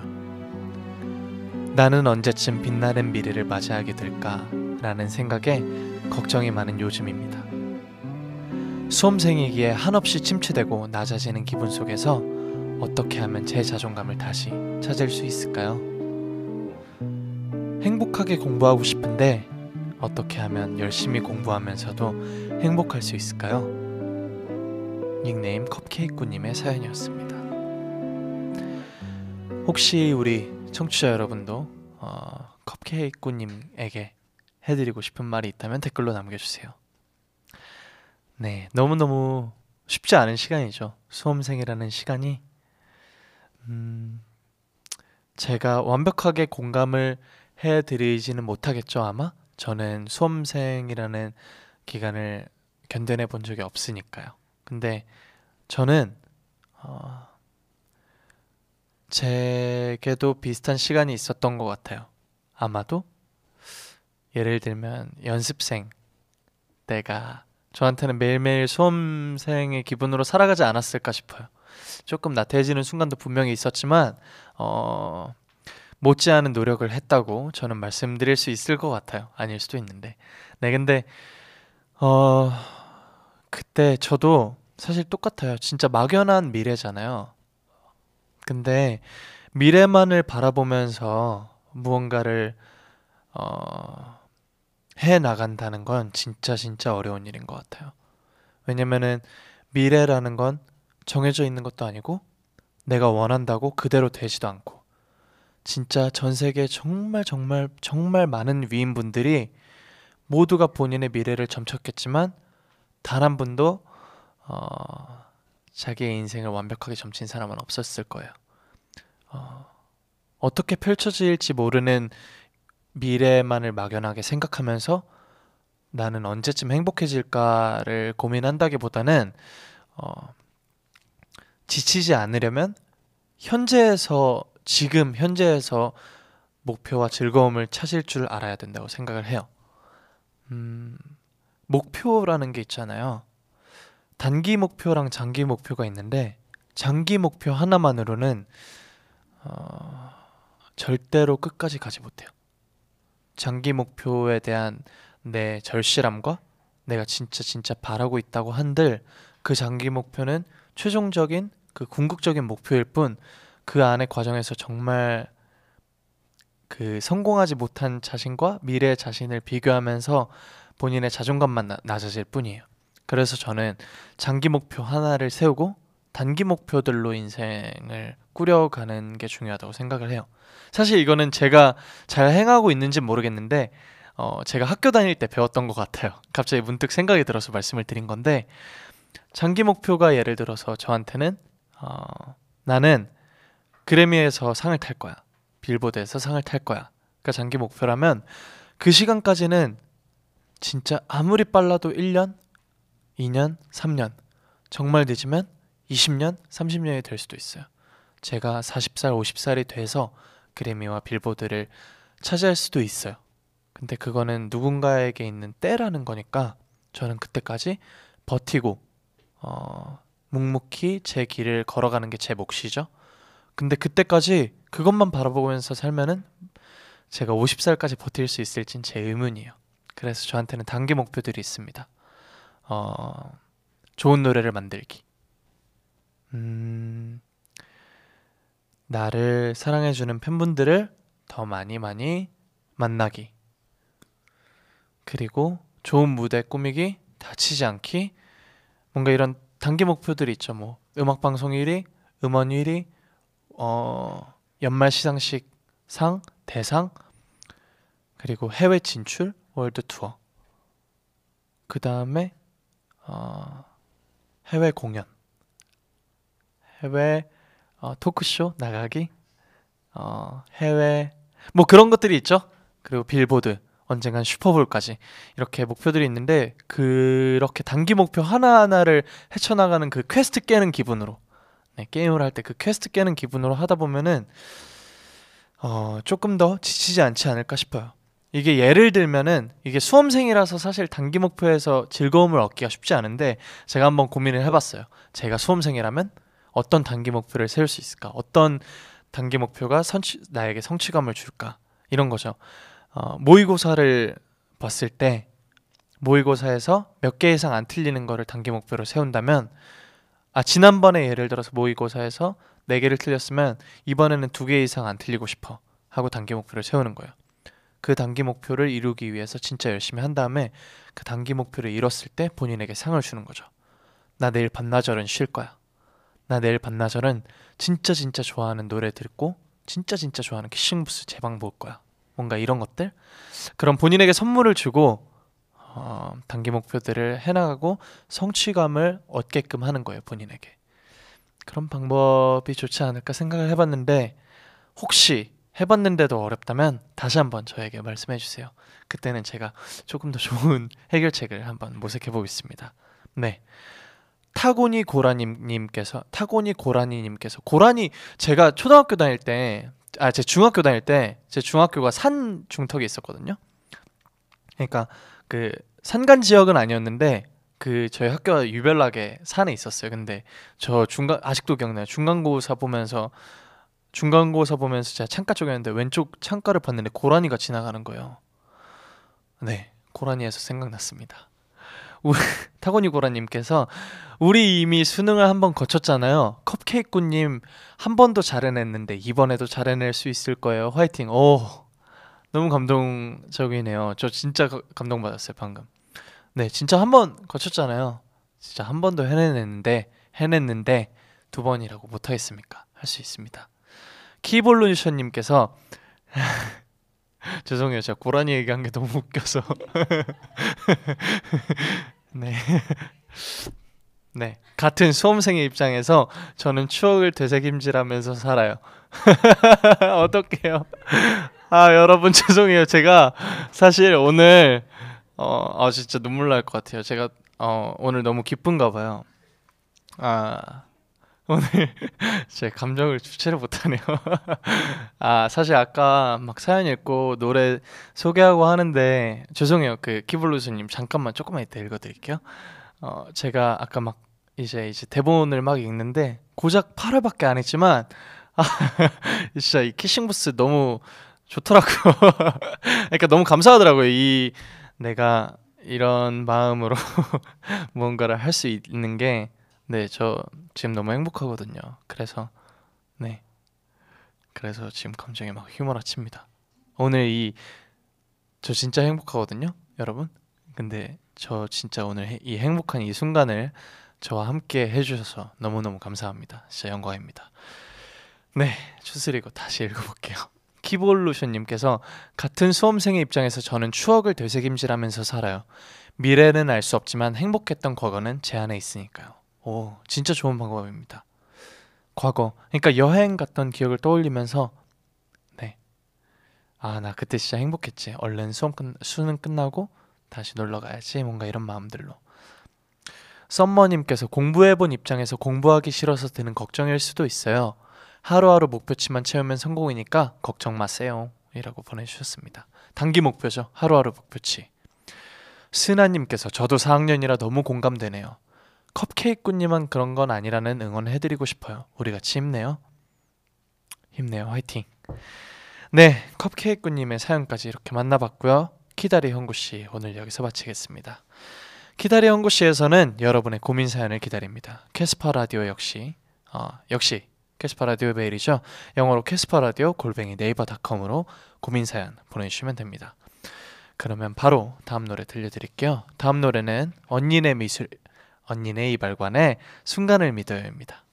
나는 언제쯤 빛나는 미래를 맞이하게 될까? 라는 생각에 걱정이 많은 요즘입니다. 수험생이기에 한없이 침체되고 낮아지는 기분 속에서 어떻게 하면 제 자존감을 다시 찾을 수 있을까요? 행복하게 공부하고 싶은데 어떻게 하면 열심히 공부하면서도 행복할 수 있을까요? 닉네임 컵케이크님의 사연이었습니다. 혹시 우리 청취자 여러분도 어, 컵케이크님에게 해드리고 싶은 말이 있다면 댓글로 남겨주세요. 네, 너무너무 쉽지 않은 시간이죠. 수험생이라는 시간이 음, 제가 완벽하게 공감을 해드리지는 못하겠죠 아마 저는 수험생이라는 기간을 견뎌내 본 적이 없으니까요. 근데 저는 어, 제게도 비슷한 시간이 있었던 것 같아요. 아마도 예를 들면 연습생 때가 저한테는 매일매일 수험생의 기분으로 살아가지 않았을까 싶어요. 조금 나태해지는 순간도 분명히 있었지만 어, 못지않은 노력을 했다고 저는 말씀드릴 수 있을 것 같아요. 아닐 수도 있는데. 네, 근데 어 그때 저도 사실 똑같아요. 진짜 막연한 미래잖아요. 근데 미래만을 바라보면서 무언가를 어, 해 나간다는 건 진짜 진짜 어려운 일인 것 같아요. 왜냐면은 미래라는 건 정해져 있는 것도 아니고 내가 원한다고 그대로 되지도 않고 진짜 전 세계 정말 정말 정말 많은 위인분들이 모두가 본인의 미래를 점쳤겠지만 단 한 분도 어, 자기의 인생을 완벽하게 점친 사람은 없었을 거예요. 어, 어떻게 펼쳐질지 모르는 미래만을 막연하게 생각하면서 나는 언제쯤 행복해질까를 고민한다기보다는 어, 지치지 않으려면 현재에서 지금 현재에서 목표와 즐거움을 찾을 줄 알아야 된다고 생각을 해요. 음, 목표라는 게 있잖아요. 단기 목표랑 장기 목표가 있는데 장기 목표 하나만으로는 어, 절대로 끝까지 가지 못해요. 장기 목표에 대한 내 절실함과 내가 진짜 진짜 바라고 있다고 한들 그 장기 목표는 최종적인 그 궁극적인 목표일 뿐 그 안의 과정에서 정말 그 성공하지 못한 자신과 미래 자신을 비교하면서 본인의 자존감만 나- 낮아질 뿐이에요. 그래서 저는 장기 목표 하나를 세우고 단기 목표들로 인생을 꾸려가는 게 중요하다고 생각을 해요. 사실 이거는 제가 잘 행하고 있는지 모르겠는데 어, 제가 학교 다닐 때 배웠던 것 같아요. 갑자기 문득 생각이 들어서 말씀을 드린 건데 장기 목표가 예를 들어서 저한테는 어, 나는 그래미에서 상을 탈 거야. 빌보드에서 상을 탈 거야. 그러니까 장기 목표라면 그 시간까지는 진짜 아무리 빨라도 1년, 2년, 3년, 정말 늦으면 20년, 30년이 될 수도 있어요. 제가 40살, 50살이 돼서 그래미와 빌보드를 차지할 수도 있어요. 근데 그거는 누군가에게 있는 때라는 거니까 저는 그때까지 버티고 어, 묵묵히 제 길을 걸어가는 게 제 몫이죠. 근데 그때까지 그것만 바라보면서 살면은 제가 50살까지 버틸 수 있을진 제 의문이에요. 그래서 저한테는 단기 목표들이 있습니다. 어, 좋은 노래를 만들기. 음, 나를 사랑해주는 팬분들을 더 많이 많이 만나기. 그리고 좋은 무대 꾸미기, 다치지 않기. 뭔가 이런 단기 목표들이 있죠. 뭐 음악 방송 1위, 음원 1위, 어, 연말 시상식 상, 대상, 그리고 해외 진출, 월드 투어. 그 다음에 어, 해외 공연, 해외 어, 토크쇼 나가기, 어, 해외 뭐 그런 것들이 있죠. 그리고 빌보드, 언젠간 슈퍼볼까지 이렇게 목표들이 있는데 그렇게 단기 목표 하나하나를 헤쳐나가는 그 퀘스트 깨는 기분으로 네, 게임을 할 때 그 퀘스트 깨는 기분으로 하다 보면은 어, 조금 더 지치지 않지 않을까 싶어요. 이게 예를 들면은 이게 수험생이라서 사실 단기 목표에서 즐거움을 얻기가 쉽지 않은데 제가 한번 고민을 해봤어요. 제가 수험생이라면 어떤 단기 목표를 세울 수 있을까? 어떤 단기 목표가 선취, 나에게 성취감을 줄까? 이런 거죠. 어, 모의고사를 봤을 때 모의고사에서 몇 개 이상 안 틀리는 거를 단기 목표로 세운다면 아 지난번에 예를 들어서 모의고사에서 네 개를 틀렸으면 이번에는 두개 이상 안 틀리고 싶어 하고 단기 목표를 세우는 거예요. 그 단기 목표를 이루기 위해서 진짜 열심히 한 다음에 그 단기 목표를 이뤘을 때 본인에게 상을 주는 거죠. 나 내일 반나절은 쉴 거야. 나 내일 반나절은 진짜 진짜 좋아하는 노래 듣고 진짜 진짜 좋아하는 키싱부스 제방 볼 거야. 뭔가 이런 것들 그럼 본인에게 선물을 주고 어, 단기 목표들을 해나가고 성취감을 얻게끔 하는 거예요 본인에게 그런 방법이 좋지 않을까 생각을 해봤는데 혹시 해봤는데도 어렵다면 다시 한번 저에게 말씀해 주세요 그때는 제가 조금 더 좋은 해결책을 한번 모색해 보겠습니다 네 타고니 고라니님께서 타고니 고라니님께서 고라니 제가 초등학교 다닐 때 아, 제 중학교 다닐 때 제 중학교가 산 중턱에 있었거든요. 그러니까 그 산간 지역은 아니었는데 그 저희 학교가 유별나게 산에 있었어요. 근데 저 중간 아직도 기억나요. 중간고사 보면서 중간고사 보면서 제가 창가 쪽이었는데 왼쪽 창가를 봤는데 고라니가 지나가는 거예요. 네, 고라니에서 생각났습니다. 타고니 고라님께서 우리 이미 수능을 한 번 거쳤잖아요. 컵케이크님 한 번도 잘 해냈는데 이번에도 잘 해낼 수 있을 거예요. 화이팅. 오, 너무 감동적이네요. 저 진짜 가- 감동받았어요 방금. 네, 진짜 한 번 거쳤잖아요. 진짜 한 번도 해냈는데 해냈는데 두 번이라고 못하겠습니까? 할 수 있습니다. 키볼루션님께서 죄송해요. 제가 고라니 얘기한 게 너무 웃겨서. 네. 네. 같은 수험생의 입장에서 저는 추억을 되새김질하면서 살아요. 어떡해요. 아, 여러분 죄송해요. 제가 사실 오늘 어, 아 진짜 눈물 날 것 같아요. 제가 어, 오늘 너무 기쁜가 봐요. 아. 오늘 제 감정을 주체를 못하네요. 아 사실 아까 막 사연 읽고 노래 소개하고 하는데 죄송해요. 그 키블루스님 잠깐만 조금만 이따 읽어드릴게요. 어 제가 아까 막 이제 이제 대본을 막 읽는데 고작 8회밖에 안 했지만 아 진짜 이 키싱 부스 너무 좋더라고요. 그러니까 너무 감사하더라고요. 이 내가 이런 마음으로 뭔가를 할 수 있는 게 네, 저 지금 너무 행복하거든요. 그래서 네. 그래서 지금 감정이 막 휘몰아칩니다. 오늘 이 저 진짜 행복하거든요, 여러분. 근데 저 진짜 오늘 해- 이 행복한 이 순간을 저와 함께 해주셔서 너무너무 감사합니다. 진짜 영광입니다. 네, 추스리고 다시 읽어볼게요. 키볼루션님께서 같은 수험생의 입장에서 저는 추억을 되새김질하면서 살아요. 미래는 알 수 없지만 행복했던 과거는 제 안에 있으니까요. 오, 진짜 좋은 방법입니다. 과거, 그러니까 여행 갔던 기억을 떠올리면서 네, 아 나 그때 진짜 행복했지. 얼른 수험 끝 수능 끝나고 다시 놀러 가야지. 뭔가 이런 마음들로. 썸머님께서 공부해본 입장에서 공부하기 싫어서 드는 걱정일 수도 있어요. 하루하루 목표치만 채우면 성공이니까 걱정 마세요. 이라고 보내주셨습니다. 단기 목표죠. 하루하루 목표치. 스나님께서 저도 4학년이라 너무 공감되네요. 컵케이크님만 그런 건 아니라는 응원해드리고 싶어요. 우리 같이 힘내요. 힘내요. 화이팅. 네, 컵케이크님의 사연까지 이렇게 만나봤고요. 키다리 형구 씨 오늘 여기서 마치겠습니다. 키다리 형구 씨에서는 여러분의 고민 사연을 기다립니다. 캐스파 라디오 역시 어, 역시 캐스파 라디오 메일이죠. 영어로 캐스파 라디오 골뱅이 네이버닷컴으로 고민 사연 보내주시면 됩니다. 그러면 바로 다음 노래 들려드릴게요. 다음 노래는 언니네 미술 언니네 이발관의 순간을 믿어요입니다.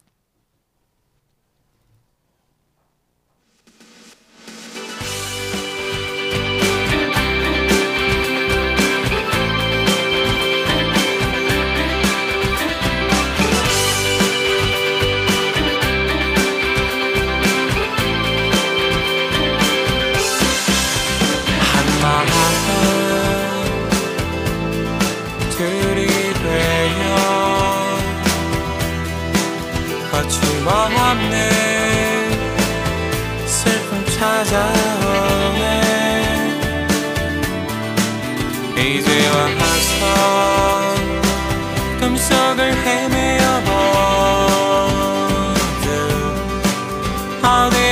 보듯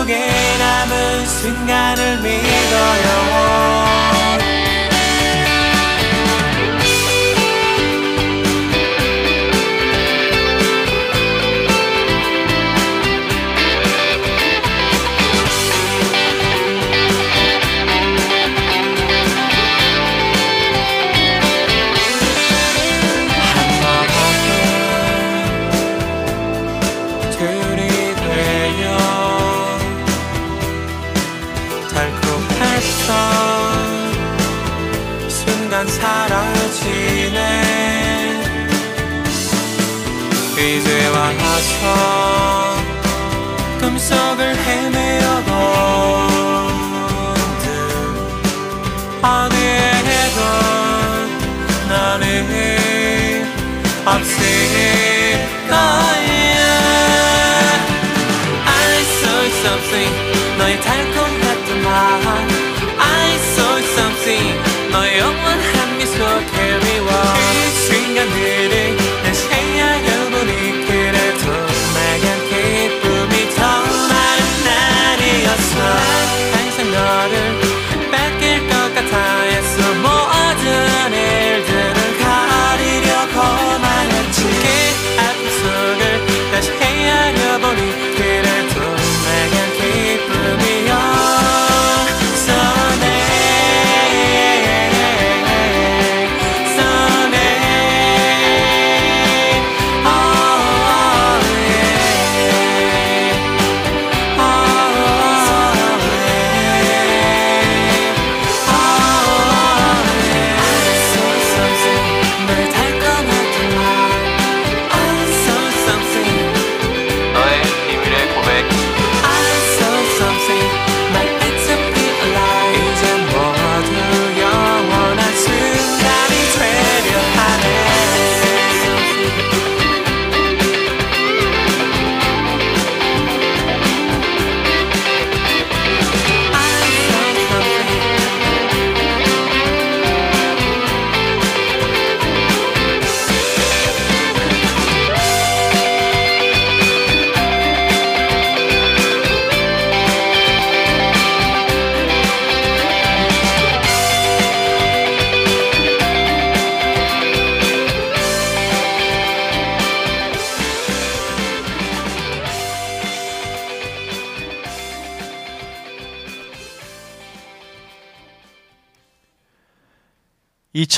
속에 남은 순간을 믿어요 영원한 미소 그리워 이 순간들을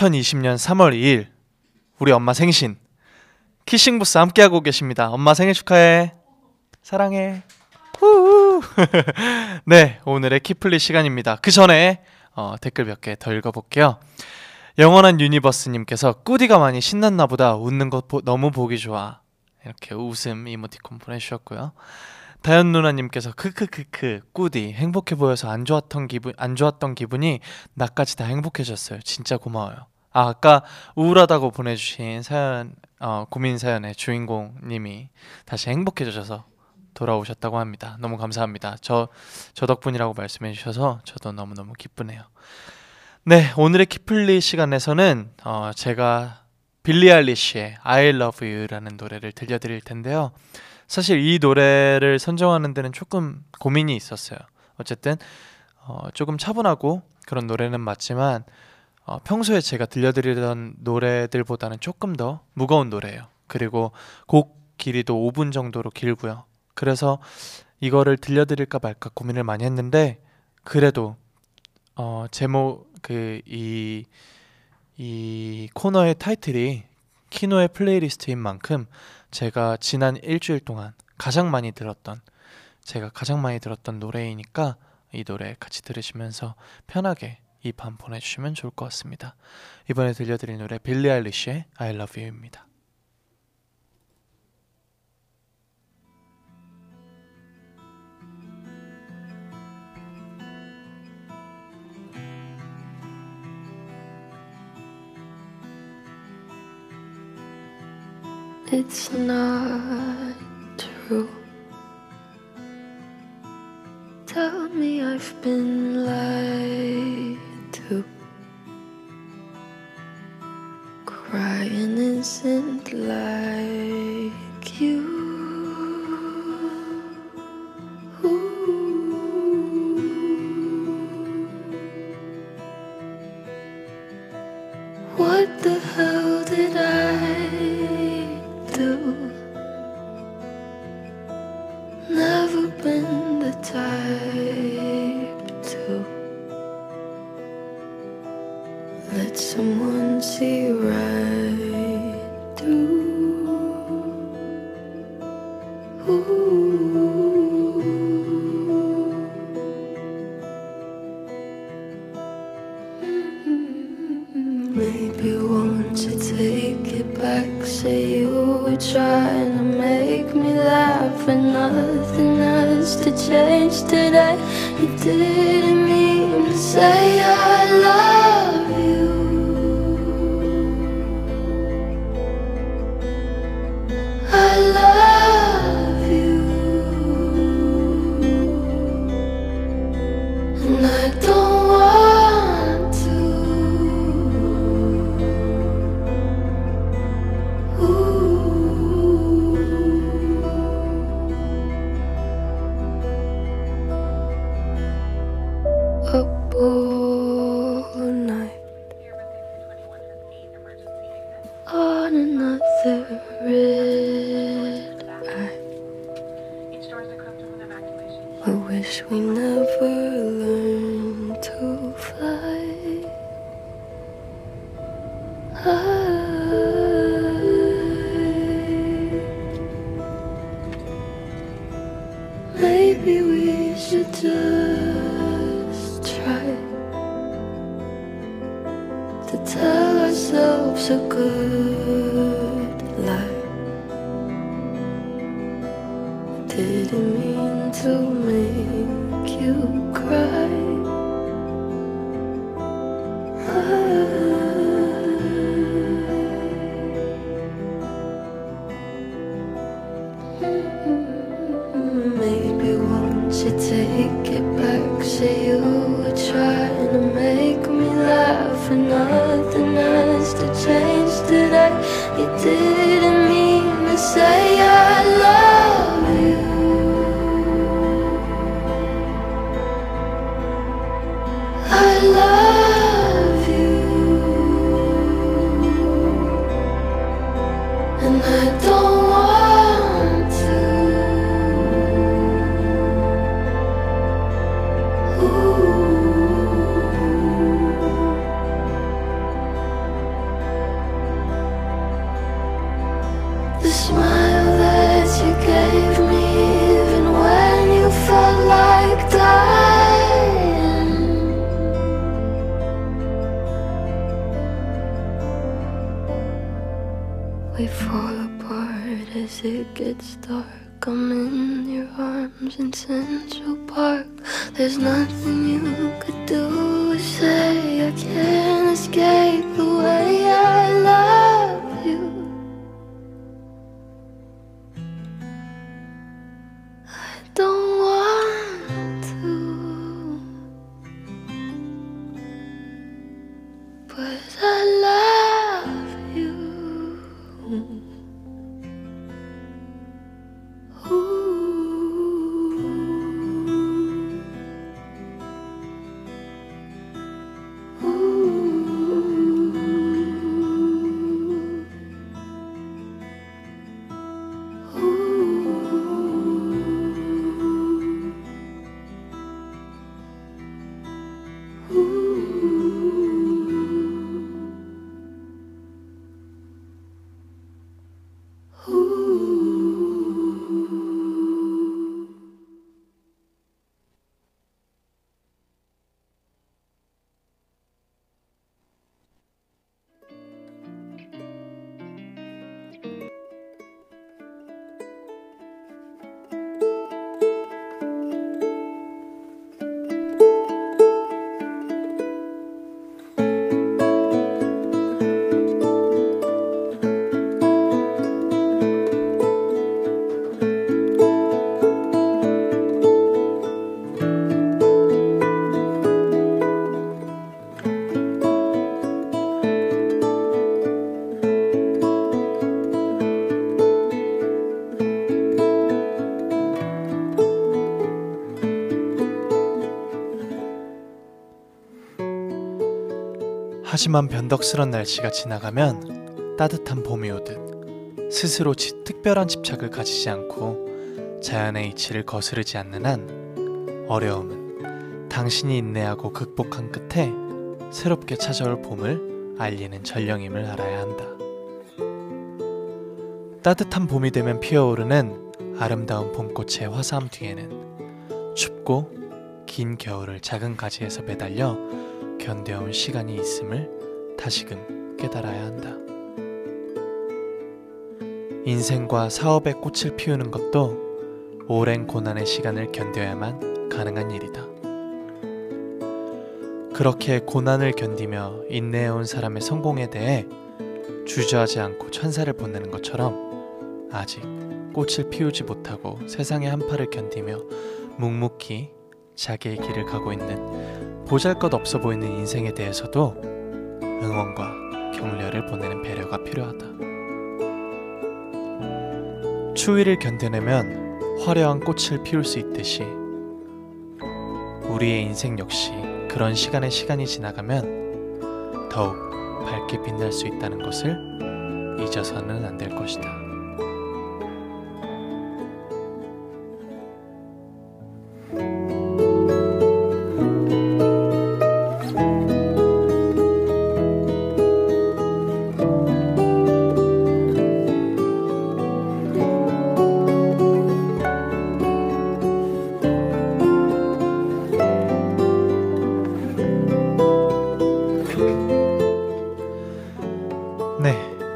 2020년 3월 2일 우리 엄마 생신 키싱 부스 함께 하고 계십니다. 엄마 생일 축하해. 사랑해. 네, 오늘의 키플리 시간입니다. 그 전에 어, 댓글 몇 개 더 읽어볼게요. 영원한 유니버스님께서 꾸디가 많이 신났나 보다 웃는 것 보- 너무 보기 좋아 이렇게 웃음 이모티콘 보내주셨고요. 다현 누나님께서 크크크크 꾸디 행복해 보여서 안 좋았던 기분 안 좋았던 기분이 나까지 다 행복해졌어요. 진짜 고마워요. 아 아까 우울하다고 보내주신 사연 어, 고민 사연의 주인공님이 다시 행복해져서 돌아오셨다고 합니다. 너무 감사합니다. 저 저 덕분이라고 말씀해 주셔서 저도 너무 너무 기쁘네요. 네 오늘의 키플리 시간에서는 어, 제가 빌리 알리시의 I Love You라는 노래를 들려드릴 텐데요. 사실 이 노래를 선정하는 데는 조금 고민이 있었어요. 어쨌든 어, 조금 차분하고 그런 노래는 맞지만 어, 평소에 제가 들려드리던 노래들보다는 조금 더 무거운 노래예요. 그리고 곡 길이도 5분 정도로 길고요. 그래서 이거를 들려드릴까 말까 고민을 많이 했는데 그래도 어, 제목 그이이 코너의 타이틀이 키노의 playlist인 만큼 제가 지난 일주일 동안 가장 많이 들었던 제가 가장 많이 들었던 노래이니까 이 노래 같이 들으시면서 편하게 이 밤 보내주시면 좋을 것 같습니다. 이번에 들려드릴 노래 빌리 아일리시의 I Love You입니다. It's not true. Tell me I've been lied to. Crying isn't like you. What the hell did I do? Maybe won't you take it back? Say you were trying to make me laugh, and nothing has to change today. You didn't mean to say I love and I don't 하지만 변덕스런 날씨가 지나가면 따뜻한 봄이 오듯 스스로 지- 특별한 집착을 가지지 않고 자연의 이치를 거스르지 않는 한 어려움은 당신이 인내하고 극복한 끝에 새롭게 찾아올 봄을 알리는 전령임을 알아야 한다. 따뜻한 봄이 되면 피어오르는 아름다운 봄꽃의 화사함 뒤에는 춥고 긴 겨울을 작은 가지에서 매달려 견뎌온 시간이 있음을 다시금 깨달아야 한다. 인생과 사업의 꽃을 피우는 것도 오랜 고난의 시간을 견뎌야만 가능한 일이다. 그렇게 고난을 견디며 인내해온 사람의 성공에 대해 주저하지 않고 천사를 보내는 것처럼 아직 꽃을 피우지 못하고 세상의 한파를 견디며 묵묵히 자기의 길을 가고 있는 보잘것 없어 보이는 인생에 대해서도 응원과 격려를 보내는 배려가 필요하다. 추위를 견뎌내면 화려한 꽃을 피울 수 있듯이 우리의 인생 역시 그런 시간의 시간이 지나가면 더욱 밝게 빛날 수 있다는 것을 잊어서는 안 될 것이다.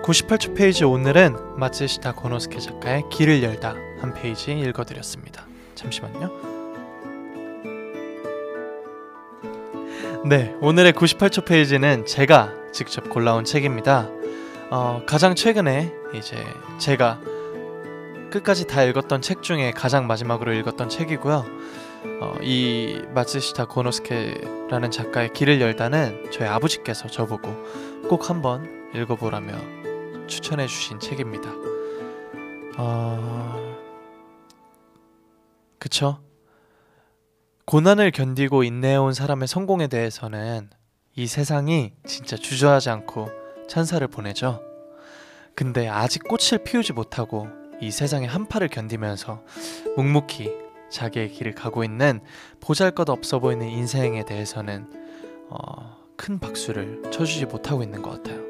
98초 페이지 오늘은 마츠시타 고노스케 작가의 길을 열다 한 페이지 읽어드렸습니다. 잠시만요. 네, 오늘의 98초 페이지는 제가 직접 골라온 책입니다. 어, 가장 최근에 이제 제가 끝까지 다 읽었던 책 중에 가장 마지막으로 읽었던 책이고요. 어, 이 마츠시타 고노스케라는 작가의 길을 열다는 저희 아버지께서 저보고 꼭 한번 읽어보라며 추천해 주신 책입니다. 어... 그쵸? 고난을 견디고 인내해온 사람의 성공에 대해서는 이 세상이 진짜 주저하지 않고 찬사를 보내죠. 근데 아직 꽃을 피우지 못하고 이 세상의 한파를 견디면서 묵묵히 자기의 길을 가고 있는 보잘것 없어 보이는 인생에 대해서는 어, 큰 박수를 쳐주지 못하고 있는 것 같아요.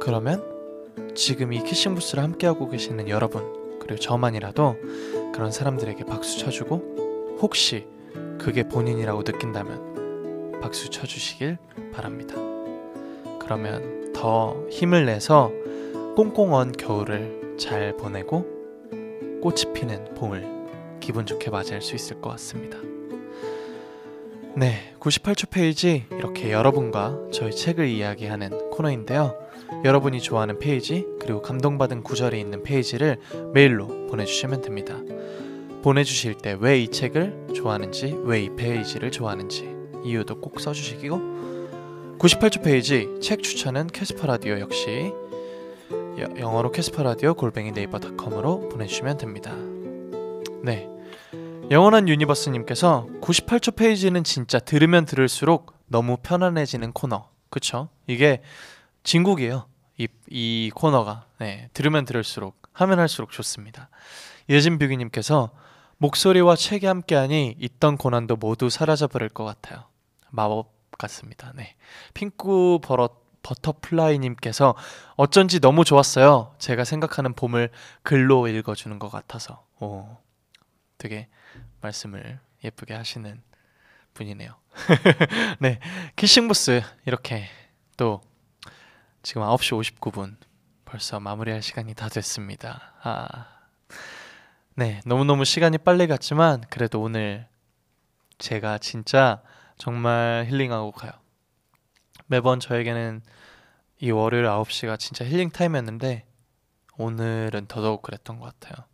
그러면 지금 이 키싱 부스를 함께하고 계시는 여러분 그리고 저만이라도 그런 사람들에게 박수 쳐주고 혹시 그게 본인이라고 느낀다면 박수 쳐주시길 바랍니다. 그러면 더 힘을 내서 꽁꽁 언 겨울을 잘 보내고 꽃이 피는 봄을 기분 좋게 맞이할 수 있을 것 같습니다. 네, 98초 페이지 이렇게 여러분과 저희 책을 이야기하는 코너인데요. 여러분이 좋아하는 페이지 그리고 감동받은 구절이 있는 페이지를 메일로 보내주시면 됩니다. 보내주실 때 왜 이 책을 좋아하는지 왜 이 페이지를 좋아하는지 이유도 꼭 써주시고 98초 페이지 책 추천은 캐스퍼 라디오 역시 여- 영어로 캐스퍼 라디오 골뱅이 네이버닷컴으로 보내주시면 됩니다. 네, 영원한 유니버스님께서 98초 페이지는 진짜 들으면 들을수록 너무 편안해지는 코너. 그쵸? 이게 진국이에요. 이, 이 코너가. 네, 들으면 들을수록, 하면 할수록 좋습니다. 예진뷰기님께서 목소리와 책이 함께하니 있던 고난도 모두 사라져버릴 것 같아요. 마법 같습니다. 네. 핑크 버럿 버터플라이님께서 어쩐지 너무 좋았어요. 제가 생각하는 봄을 글로 읽어주는 것 같아서. 오, 되게 말씀을 예쁘게 하시는 분이네요. 네, 키싱부스 이렇게 또 지금 9시 59분 벌써 마무리할 시간이 다 됐습니다. 아, 네, 너무너무 시간이 빨리 갔지만 그래도 오늘 제가 진짜 정말 힐링하고 가요. 매번 저에게는 이 월요일 9시가 진짜 힐링 타임이었는데 오늘은 더더욱 그랬던 것 같아요.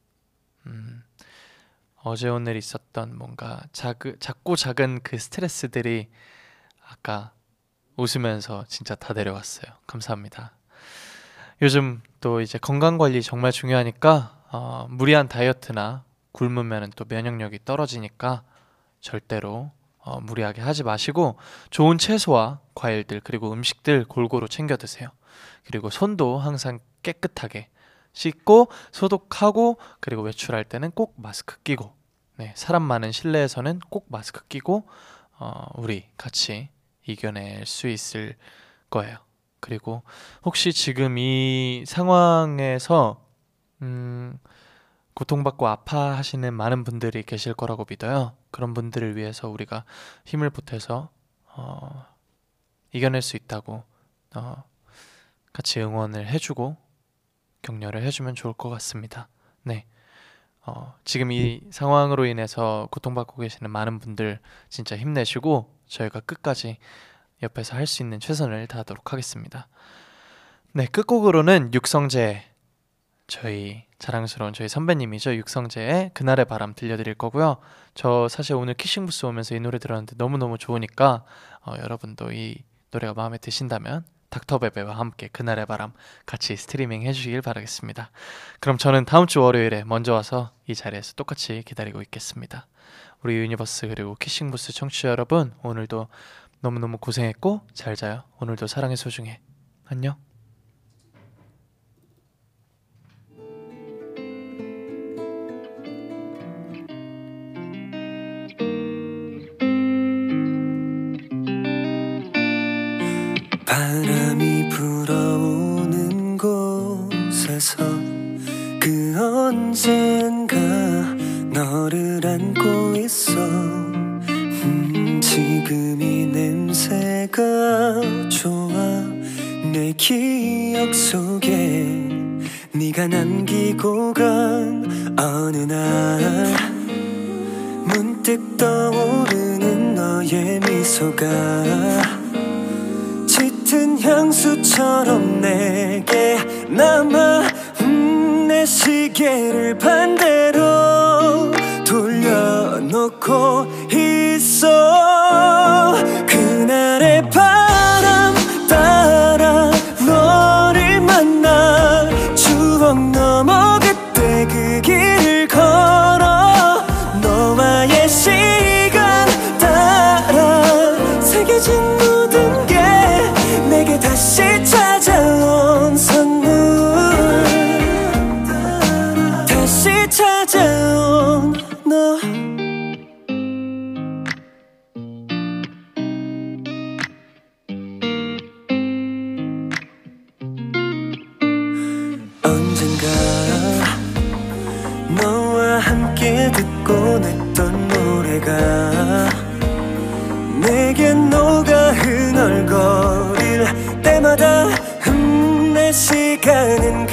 음, 어제 오늘 있었던 뭔가 작, 작고 작은 그 스트레스들이 아까 웃으면서 진짜 다 내려왔어요. 감사합니다. 요즘 또 이제 건강 관리 정말 중요하니까 어, 무리한 다이어트나 굶으면 또 면역력이 떨어지니까 절대로 어, 무리하게 하지 마시고 좋은 채소와 과일들 그리고 음식들 골고루 챙겨 드세요. 그리고 손도 항상 깨끗하게 씻고 소독하고 그리고 외출할 때는 꼭 마스크 끼고 네, 사람 많은 실내에서는 꼭 마스크 끼고 어, 우리 같이 이겨낼 수 있을 거예요. 그리고 혹시 지금 이 상황에서 음, 고통받고 아파하시는 많은 분들이 계실 거라고 믿어요. 그런 분들을 위해서 우리가 힘을 보태서 어, 이겨낼 수 있다고 어, 같이 응원을 해주고 격려를 해주면 좋을 것 같습니다. 네. 어, 지금 이 상황으로 인해서 고통받고 계시는 많은 분들 진짜 힘내시고 저희가 끝까지 옆에서 할 수 있는 최선을 다하도록 하겠습니다. 네, 끝곡으로는 육성재 저희 자랑스러운 저희 선배님이죠 육성재의 그날의 바람 들려드릴 거고요. 저 사실 오늘 키싱부스 오면서 이 노래 들었는데 너무 너무 좋으니까 어, 여러분도 이 노래가 마음에 드신다면 닥터베베와 함께 그날의 바람 같이 스트리밍 해주시길 바라겠습니다. 그럼 저는 다음 주 월요일에 먼저 와서 이 자리에서 똑같이 기다리고 있겠습니다. 우리 유니버스 그리고 키싱부스 청취자 여러분 오늘도 너무너무 고생했고 잘 자요. 오늘도 사랑해 소중해. 안녕. 지금 이 냄새가 좋아 내 기억 속에 네가 남기고 간 어느 날 문득 떠오르는 너의 미소가 짙은 향수처럼 내게 남아 음, 내 시계를 반대로 놓고 있어. 그날의 바람 따라 시